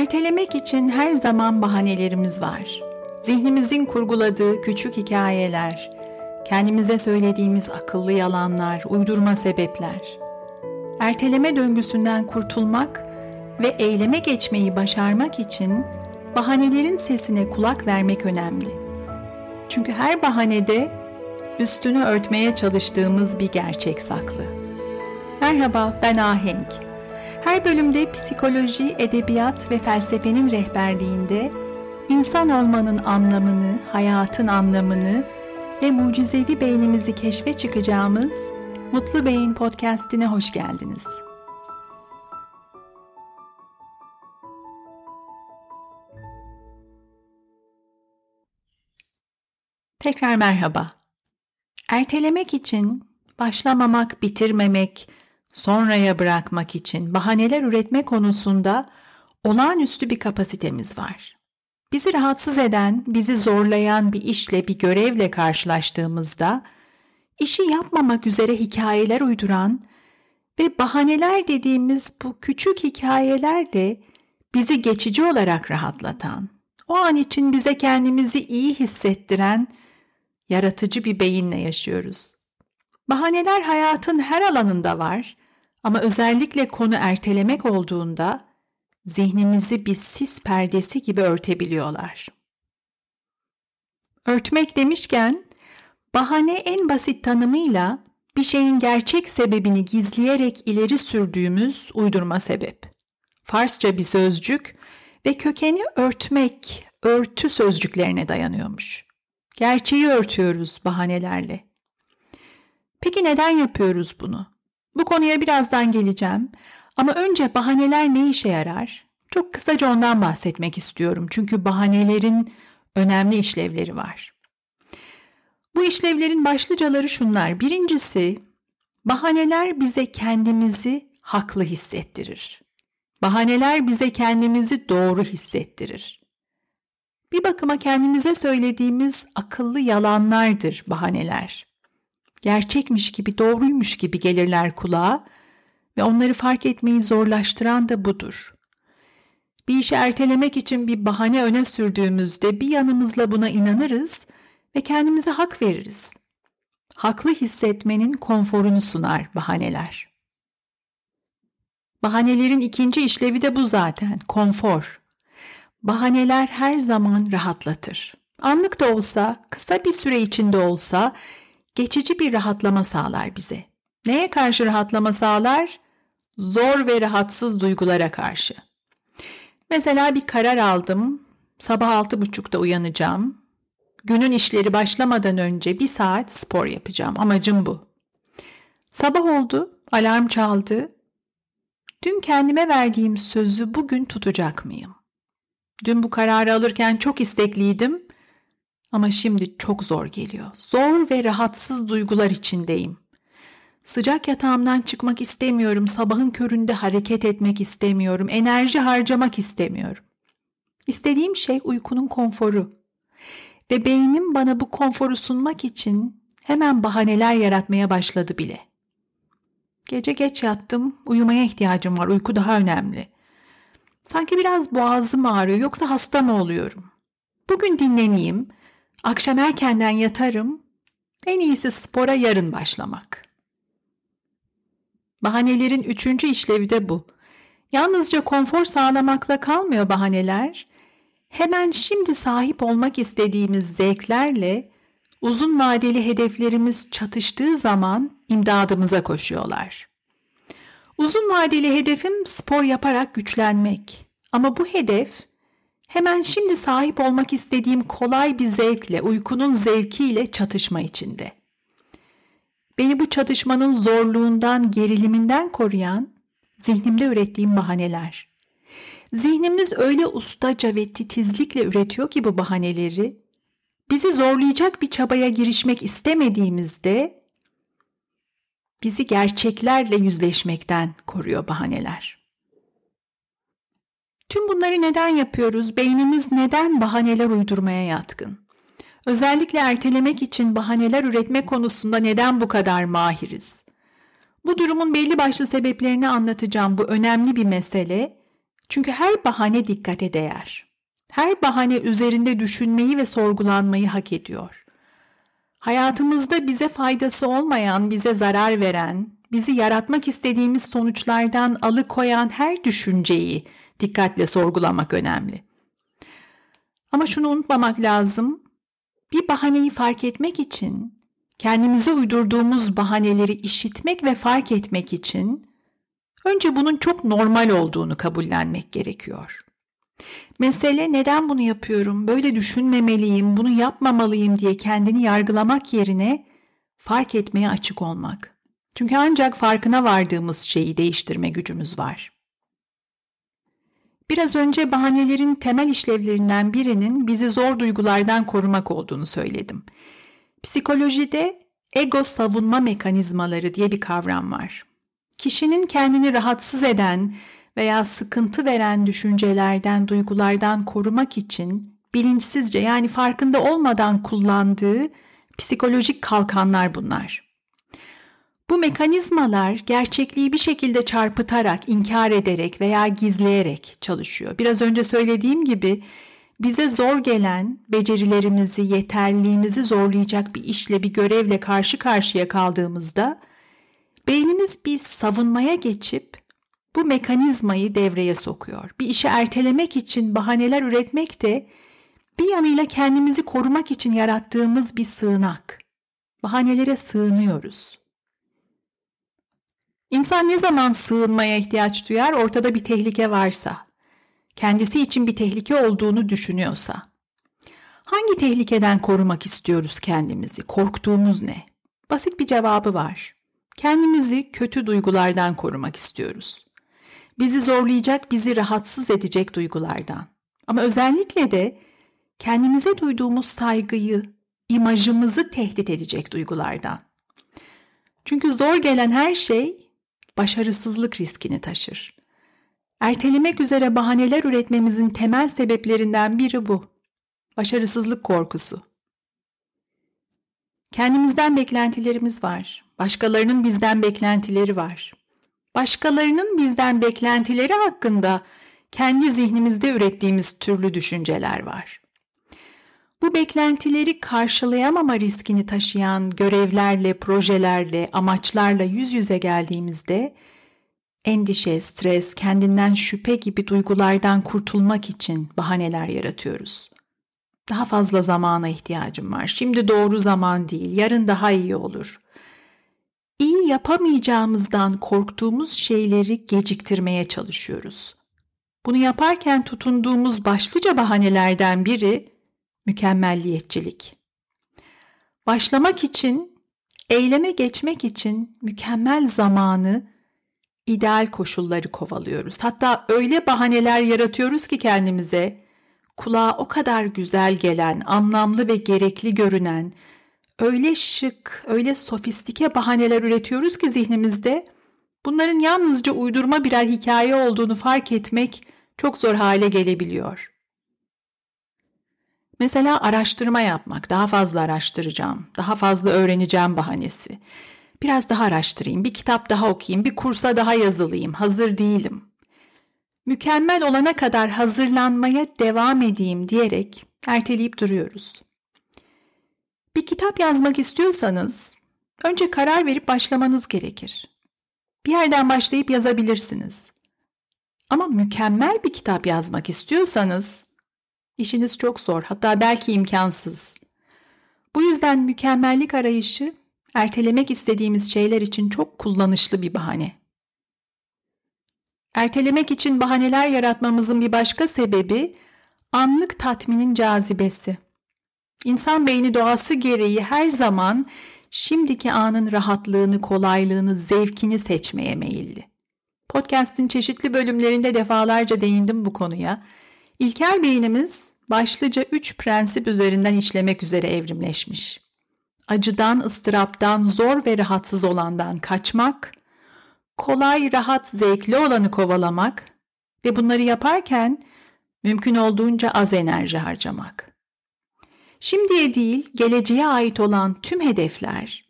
Ertelemek için her zaman bahanelerimiz var. Zihnimizin kurguladığı küçük hikayeler, kendimize söylediğimiz akıllı yalanlar, uydurma sebepler. Erteleme döngüsünden kurtulmak ve eyleme geçmeyi başarmak için bahanelerin sesine kulak vermek önemli. Çünkü her bahanede üstünü örtmeye çalıştığımız bir gerçek saklı. Merhaba, ben Ahenk. Her bölümde psikoloji, edebiyat ve felsefenin rehberliğinde insan olmanın anlamını, hayatın anlamını ve mucizevi beynimizi keşfe çıkacağımız Mutlu Beyin podcast'ine hoş geldiniz. Tekrar merhaba. Ertelemek için başlamamak, bitirmemek, sonraya bırakmak için bahaneler üretme konusunda olağanüstü bir kapasitemiz var. Bizi rahatsız eden, bizi zorlayan bir işle, bir görevle karşılaştığımızda işi yapmamak üzere hikayeler uyduran ve bahaneler dediğimiz bu küçük hikayelerle bizi geçici olarak rahatlatan, o an için bize kendimizi iyi hissettiren yaratıcı bir beyinle yaşıyoruz. Bahaneler hayatın her alanında var ama özellikle konu ertelemek olduğunda zihnimizi bir sis perdesi gibi örtebiliyorlar. Örtmek demişken bahane en basit tanımıyla bir şeyin gerçek sebebini gizleyerek ileri sürdüğümüz uydurma sebep. Farsça bir sözcük ve kökeni örtmek, örtü sözcüklerine dayanıyormuş. Gerçeği örtüyoruz bahanelerle. Peki neden yapıyoruz bunu? Bu konuya birazdan geleceğim ama önce bahaneler ne işe yarar? Çok kısaca ondan bahsetmek istiyorum çünkü bahanelerin önemli işlevleri var. Bu işlevlerin başlıcaları şunlar. Birincisi, bahaneler bize kendimizi haklı hissettirir. Bahaneler bize kendimizi doğru hissettirir. Bir bakıma kendimize söylediğimiz akıllı yalanlardır bahaneler gerçekmiş gibi, doğruymuş gibi gelirler kulağa ve onları fark etmeyi zorlaştıran da budur. Bir işi ertelemek için bir bahane öne sürdüğümüzde bir yanımızla buna inanırız ve kendimize hak veririz. Haklı hissetmenin konforunu sunar bahaneler. Bahanelerin ikinci işlevi de bu zaten, konfor. Bahaneler her zaman rahatlatır. Anlık da olsa, kısa bir süre içinde olsa geçici bir rahatlama sağlar bize. Neye karşı rahatlama sağlar? Zor ve rahatsız duygulara karşı. Mesela bir karar aldım. Sabah altı buçukta uyanacağım. Günün işleri başlamadan önce bir saat spor yapacağım. Amacım bu. Sabah oldu, alarm çaldı. Dün kendime verdiğim sözü bugün tutacak mıyım? Dün bu kararı alırken çok istekliydim ama şimdi çok zor geliyor. Zor ve rahatsız duygular içindeyim. Sıcak yatağımdan çıkmak istemiyorum. Sabahın köründe hareket etmek istemiyorum. Enerji harcamak istemiyorum. İstediğim şey uykunun konforu. Ve beynim bana bu konforu sunmak için hemen bahaneler yaratmaya başladı bile. Gece geç yattım, uyumaya ihtiyacım var, uyku daha önemli. Sanki biraz boğazım ağrıyor yoksa hasta mı oluyorum? Bugün dinleneyim, Akşam erkenden yatarım. En iyisi spora yarın başlamak. Bahanelerin üçüncü işlevi de bu. Yalnızca konfor sağlamakla kalmıyor bahaneler. Hemen şimdi sahip olmak istediğimiz zevklerle uzun vadeli hedeflerimiz çatıştığı zaman imdadımıza koşuyorlar. Uzun vadeli hedefim spor yaparak güçlenmek. Ama bu hedef hemen şimdi sahip olmak istediğim kolay bir zevkle, uykunun zevkiyle çatışma içinde. Beni bu çatışmanın zorluğundan, geriliminden koruyan zihnimde ürettiğim bahaneler. Zihnimiz öyle ustaca ve titizlikle üretiyor ki bu bahaneleri, bizi zorlayacak bir çabaya girişmek istemediğimizde bizi gerçeklerle yüzleşmekten koruyor bahaneler. Tüm bunları neden yapıyoruz? Beynimiz neden bahaneler uydurmaya yatkın? Özellikle ertelemek için bahaneler üretme konusunda neden bu kadar mahiriz? Bu durumun belli başlı sebeplerini anlatacağım. Bu önemli bir mesele. Çünkü her bahane dikkate değer. Her bahane üzerinde düşünmeyi ve sorgulanmayı hak ediyor. Hayatımızda bize faydası olmayan, bize zarar veren, bizi yaratmak istediğimiz sonuçlardan alıkoyan her düşünceyi dikkatle sorgulamak önemli. Ama şunu unutmamak lazım. Bir bahaneyi fark etmek için, kendimize uydurduğumuz bahaneleri işitmek ve fark etmek için önce bunun çok normal olduğunu kabullenmek gerekiyor. Mesele neden bunu yapıyorum, böyle düşünmemeliyim, bunu yapmamalıyım diye kendini yargılamak yerine fark etmeye açık olmak. Çünkü ancak farkına vardığımız şeyi değiştirme gücümüz var. Biraz önce bahanelerin temel işlevlerinden birinin bizi zor duygulardan korumak olduğunu söyledim. Psikolojide ego savunma mekanizmaları diye bir kavram var. Kişinin kendini rahatsız eden veya sıkıntı veren düşüncelerden, duygulardan korumak için bilinçsizce yani farkında olmadan kullandığı psikolojik kalkanlar bunlar. Bu mekanizmalar gerçekliği bir şekilde çarpıtarak, inkar ederek veya gizleyerek çalışıyor. Biraz önce söylediğim gibi bize zor gelen becerilerimizi, yeterliliğimizi zorlayacak bir işle, bir görevle karşı karşıya kaldığımızda beynimiz bir savunmaya geçip bu mekanizmayı devreye sokuyor. Bir işi ertelemek için bahaneler üretmek de bir yanıyla kendimizi korumak için yarattığımız bir sığınak. Bahanelere sığınıyoruz. İnsan ne zaman sığınmaya ihtiyaç duyar? Ortada bir tehlike varsa, kendisi için bir tehlike olduğunu düşünüyorsa. Hangi tehlikeden korumak istiyoruz kendimizi? Korktuğumuz ne? Basit bir cevabı var. Kendimizi kötü duygulardan korumak istiyoruz. Bizi zorlayacak, bizi rahatsız edecek duygulardan. Ama özellikle de kendimize duyduğumuz saygıyı, imajımızı tehdit edecek duygulardan. Çünkü zor gelen her şey başarısızlık riskini taşır. Ertelemek üzere bahaneler üretmemizin temel sebeplerinden biri bu. Başarısızlık korkusu. Kendimizden beklentilerimiz var. Başkalarının bizden beklentileri var. Başkalarının bizden beklentileri hakkında kendi zihnimizde ürettiğimiz türlü düşünceler var. Bu beklentileri karşılayamama riskini taşıyan görevlerle, projelerle, amaçlarla yüz yüze geldiğimizde endişe, stres, kendinden şüphe gibi duygulardan kurtulmak için bahaneler yaratıyoruz. Daha fazla zamana ihtiyacım var. Şimdi doğru zaman değil, yarın daha iyi olur. İyi yapamayacağımızdan korktuğumuz şeyleri geciktirmeye çalışıyoruz. Bunu yaparken tutunduğumuz başlıca bahanelerden biri mükemmelliyetçilik. Başlamak için, eyleme geçmek için mükemmel zamanı, ideal koşulları kovalıyoruz. Hatta öyle bahaneler yaratıyoruz ki kendimize, kulağa o kadar güzel gelen, anlamlı ve gerekli görünen, öyle şık, öyle sofistike bahaneler üretiyoruz ki zihnimizde, bunların yalnızca uydurma birer hikaye olduğunu fark etmek çok zor hale gelebiliyor. Mesela araştırma yapmak, daha fazla araştıracağım, daha fazla öğreneceğim bahanesi. Biraz daha araştırayım, bir kitap daha okuyayım, bir kursa daha yazılayım, hazır değilim. Mükemmel olana kadar hazırlanmaya devam edeyim diyerek erteleyip duruyoruz. Bir kitap yazmak istiyorsanız önce karar verip başlamanız gerekir. Bir yerden başlayıp yazabilirsiniz. Ama mükemmel bir kitap yazmak istiyorsanız İşiniz çok zor, hatta belki imkansız. Bu yüzden mükemmellik arayışı ertelemek istediğimiz şeyler için çok kullanışlı bir bahane. Ertelemek için bahaneler yaratmamızın bir başka sebebi anlık tatminin cazibesi. İnsan beyni doğası gereği her zaman şimdiki anın rahatlığını, kolaylığını, zevkini seçmeye meyilli. Podcast'in çeşitli bölümlerinde defalarca değindim bu konuya. İlkel beynimiz başlıca üç prensip üzerinden işlemek üzere evrimleşmiş. Acıdan, ıstıraptan, zor ve rahatsız olandan kaçmak, kolay, rahat, zevkli olanı kovalamak ve bunları yaparken mümkün olduğunca az enerji harcamak. Şimdiye değil, geleceğe ait olan tüm hedefler,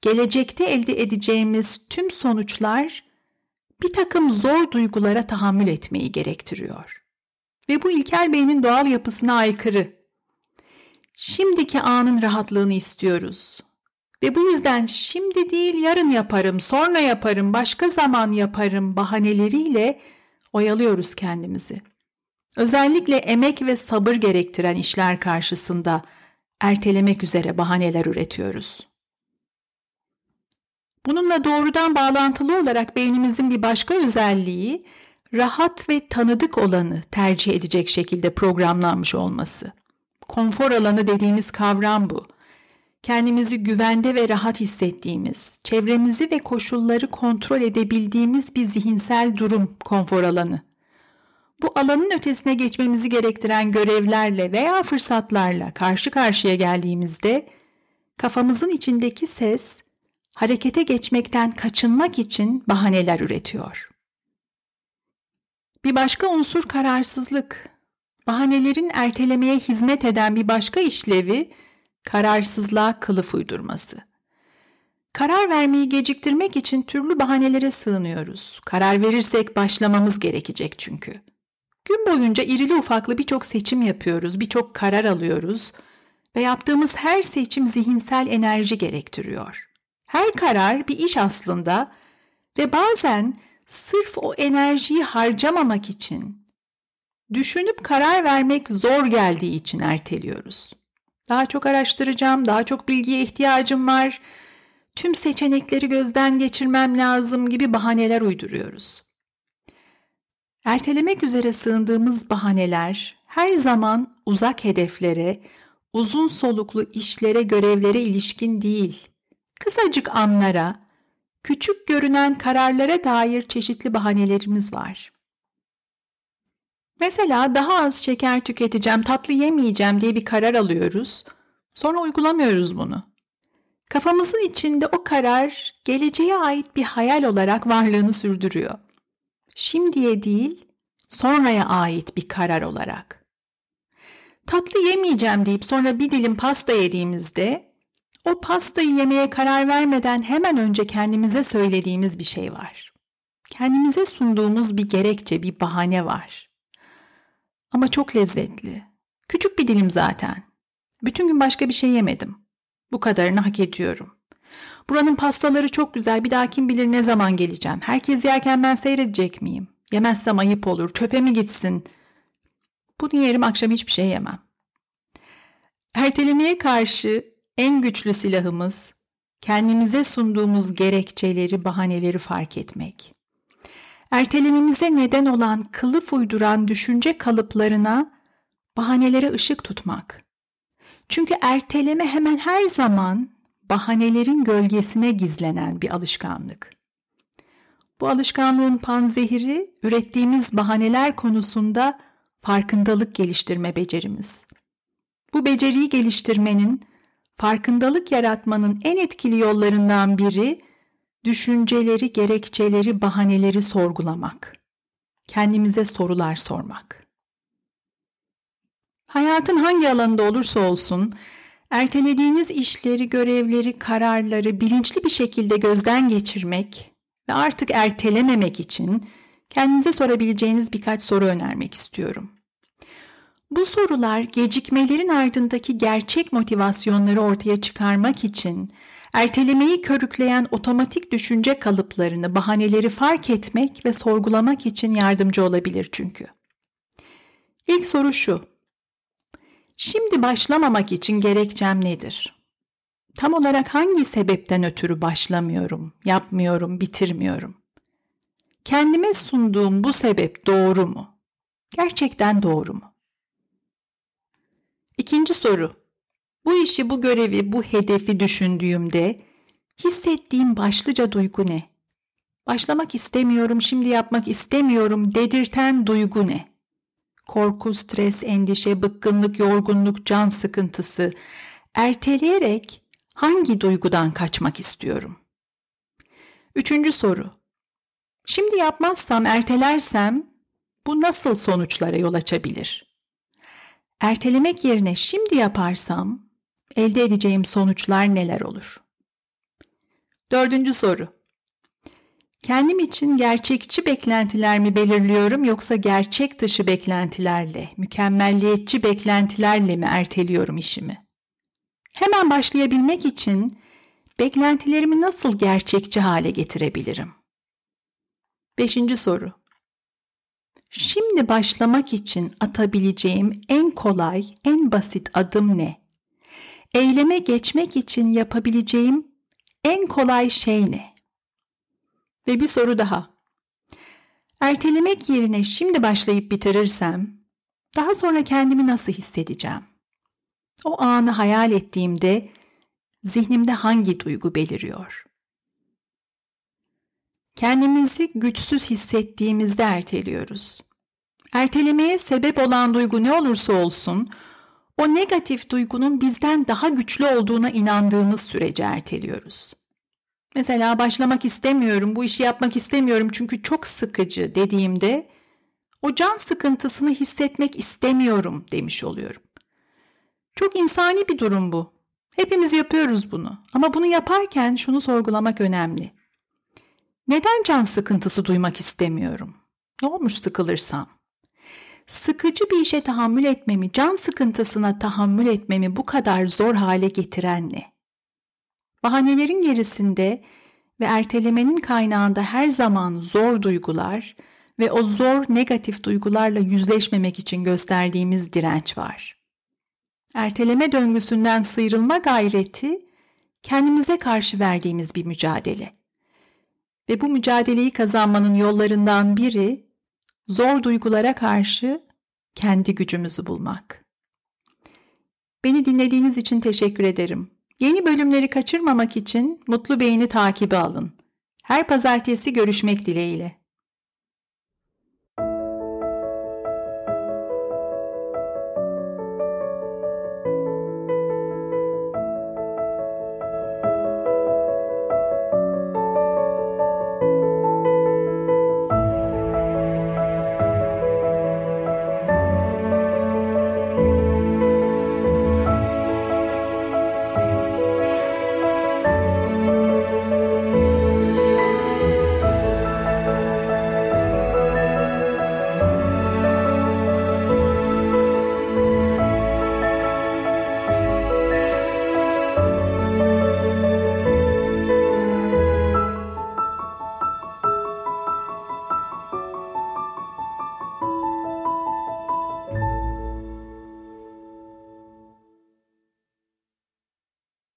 gelecekte elde edeceğimiz tüm sonuçlar bir takım zor duygulara tahammül etmeyi gerektiriyor. Ve bu ilkel beynin doğal yapısına aykırı. Şimdiki anın rahatlığını istiyoruz. Ve bu yüzden şimdi değil yarın yaparım, sonra yaparım, başka zaman yaparım bahaneleriyle oyalıyoruz kendimizi. Özellikle emek ve sabır gerektiren işler karşısında ertelemek üzere bahaneler üretiyoruz. Bununla doğrudan bağlantılı olarak beynimizin bir başka özelliği rahat ve tanıdık olanı tercih edecek şekilde programlanmış olması. Konfor alanı dediğimiz kavram bu. Kendimizi güvende ve rahat hissettiğimiz, çevremizi ve koşulları kontrol edebildiğimiz bir zihinsel durum konfor alanı. Bu alanın ötesine geçmemizi gerektiren görevlerle veya fırsatlarla karşı karşıya geldiğimizde kafamızın içindeki ses harekete geçmekten kaçınmak için bahaneler üretiyor. Bir başka unsur kararsızlık. Bahanelerin ertelemeye hizmet eden bir başka işlevi kararsızlığa kılıf uydurması. Karar vermeyi geciktirmek için türlü bahanelere sığınıyoruz. Karar verirsek başlamamız gerekecek çünkü. Gün boyunca irili ufaklı birçok seçim yapıyoruz, birçok karar alıyoruz ve yaptığımız her seçim zihinsel enerji gerektiriyor. Her karar bir iş aslında ve bazen sırf o enerjiyi harcamamak için, düşünüp karar vermek zor geldiği için erteliyoruz. Daha çok araştıracağım, daha çok bilgiye ihtiyacım var, tüm seçenekleri gözden geçirmem lazım gibi bahaneler uyduruyoruz. Ertelemek üzere sığındığımız bahaneler her zaman uzak hedeflere, uzun soluklu işlere, görevlere ilişkin değil, kısacık anlara, küçük görünen kararlara dair çeşitli bahanelerimiz var. Mesela daha az şeker tüketeceğim, tatlı yemeyeceğim diye bir karar alıyoruz. Sonra uygulamıyoruz bunu. Kafamızın içinde o karar geleceğe ait bir hayal olarak varlığını sürdürüyor. Şimdiye değil, sonraya ait bir karar olarak. Tatlı yemeyeceğim deyip sonra bir dilim pasta yediğimizde o pastayı yemeye karar vermeden hemen önce kendimize söylediğimiz bir şey var. Kendimize sunduğumuz bir gerekçe, bir bahane var. Ama çok lezzetli. Küçük bir dilim zaten. Bütün gün başka bir şey yemedim. Bu kadarını hak ediyorum. Buranın pastaları çok güzel. Bir daha kim bilir ne zaman geleceğim. Herkes yerken ben seyredecek miyim? Yemezsem ayıp olur. Çöpe mi gitsin? Bunu yerim akşam hiçbir şey yemem. Ertelemeye karşı en güçlü silahımız kendimize sunduğumuz gerekçeleri, bahaneleri fark etmek. Ertelememize neden olan kılıf uyduran düşünce kalıplarına bahanelere ışık tutmak. Çünkü erteleme hemen her zaman bahanelerin gölgesine gizlenen bir alışkanlık. Bu alışkanlığın panzehiri ürettiğimiz bahaneler konusunda farkındalık geliştirme becerimiz. Bu beceriyi geliştirmenin farkındalık yaratmanın en etkili yollarından biri düşünceleri, gerekçeleri, bahaneleri sorgulamak. Kendimize sorular sormak. Hayatın hangi alanında olursa olsun, ertelediğiniz işleri, görevleri, kararları bilinçli bir şekilde gözden geçirmek ve artık ertelememek için kendinize sorabileceğiniz birkaç soru önermek istiyorum. Bu sorular gecikmelerin ardındaki gerçek motivasyonları ortaya çıkarmak için ertelemeyi körükleyen otomatik düşünce kalıplarını, bahaneleri fark etmek ve sorgulamak için yardımcı olabilir çünkü. İlk soru şu. Şimdi başlamamak için gerekçem nedir? Tam olarak hangi sebepten ötürü başlamıyorum, yapmıyorum, bitirmiyorum? Kendime sunduğum bu sebep doğru mu? Gerçekten doğru mu? İkinci soru. Bu işi, bu görevi, bu hedefi düşündüğümde hissettiğim başlıca duygu ne? Başlamak istemiyorum, şimdi yapmak istemiyorum dedirten duygu ne? Korku, stres, endişe, bıkkınlık, yorgunluk, can sıkıntısı. Erteleyerek hangi duygudan kaçmak istiyorum? Üçüncü soru. Şimdi yapmazsam, ertelersem bu nasıl sonuçlara yol açabilir? Ertelemek yerine şimdi yaparsam elde edeceğim sonuçlar neler olur? Dördüncü soru. Kendim için gerçekçi beklentiler mi belirliyorum yoksa gerçek dışı beklentilerle, mükemmelliyetçi beklentilerle mi erteliyorum işimi? Hemen başlayabilmek için beklentilerimi nasıl gerçekçi hale getirebilirim? Beşinci soru. Şimdi başlamak için atabileceğim en kolay, en basit adım ne? Eyleme geçmek için yapabileceğim en kolay şey ne? Ve bir soru daha. Ertelemek yerine şimdi başlayıp bitirirsem daha sonra kendimi nasıl hissedeceğim? O anı hayal ettiğimde zihnimde hangi duygu beliriyor? Kendimizi güçsüz hissettiğimizde erteliyoruz. Ertelemeye sebep olan duygu ne olursa olsun, o negatif duygunun bizden daha güçlü olduğuna inandığımız sürece erteliyoruz. Mesela başlamak istemiyorum, bu işi yapmak istemiyorum çünkü çok sıkıcı dediğimde o can sıkıntısını hissetmek istemiyorum demiş oluyorum. Çok insani bir durum bu. Hepimiz yapıyoruz bunu. Ama bunu yaparken şunu sorgulamak önemli. Neden can sıkıntısı duymak istemiyorum? Ne olmuş sıkılırsam? Sıkıcı bir işe tahammül etmemi, can sıkıntısına tahammül etmemi bu kadar zor hale getiren ne? Bahanelerin gerisinde ve ertelemenin kaynağında her zaman zor duygular ve o zor negatif duygularla yüzleşmemek için gösterdiğimiz direnç var. Erteleme döngüsünden sıyrılma gayreti kendimize karşı verdiğimiz bir mücadele. Ve bu mücadeleyi kazanmanın yollarından biri zor duygulara karşı kendi gücümüzü bulmak. Beni dinlediğiniz için teşekkür ederim. Yeni bölümleri kaçırmamak için Mutlu Beyni takibi alın. Her pazartesi görüşmek dileğiyle.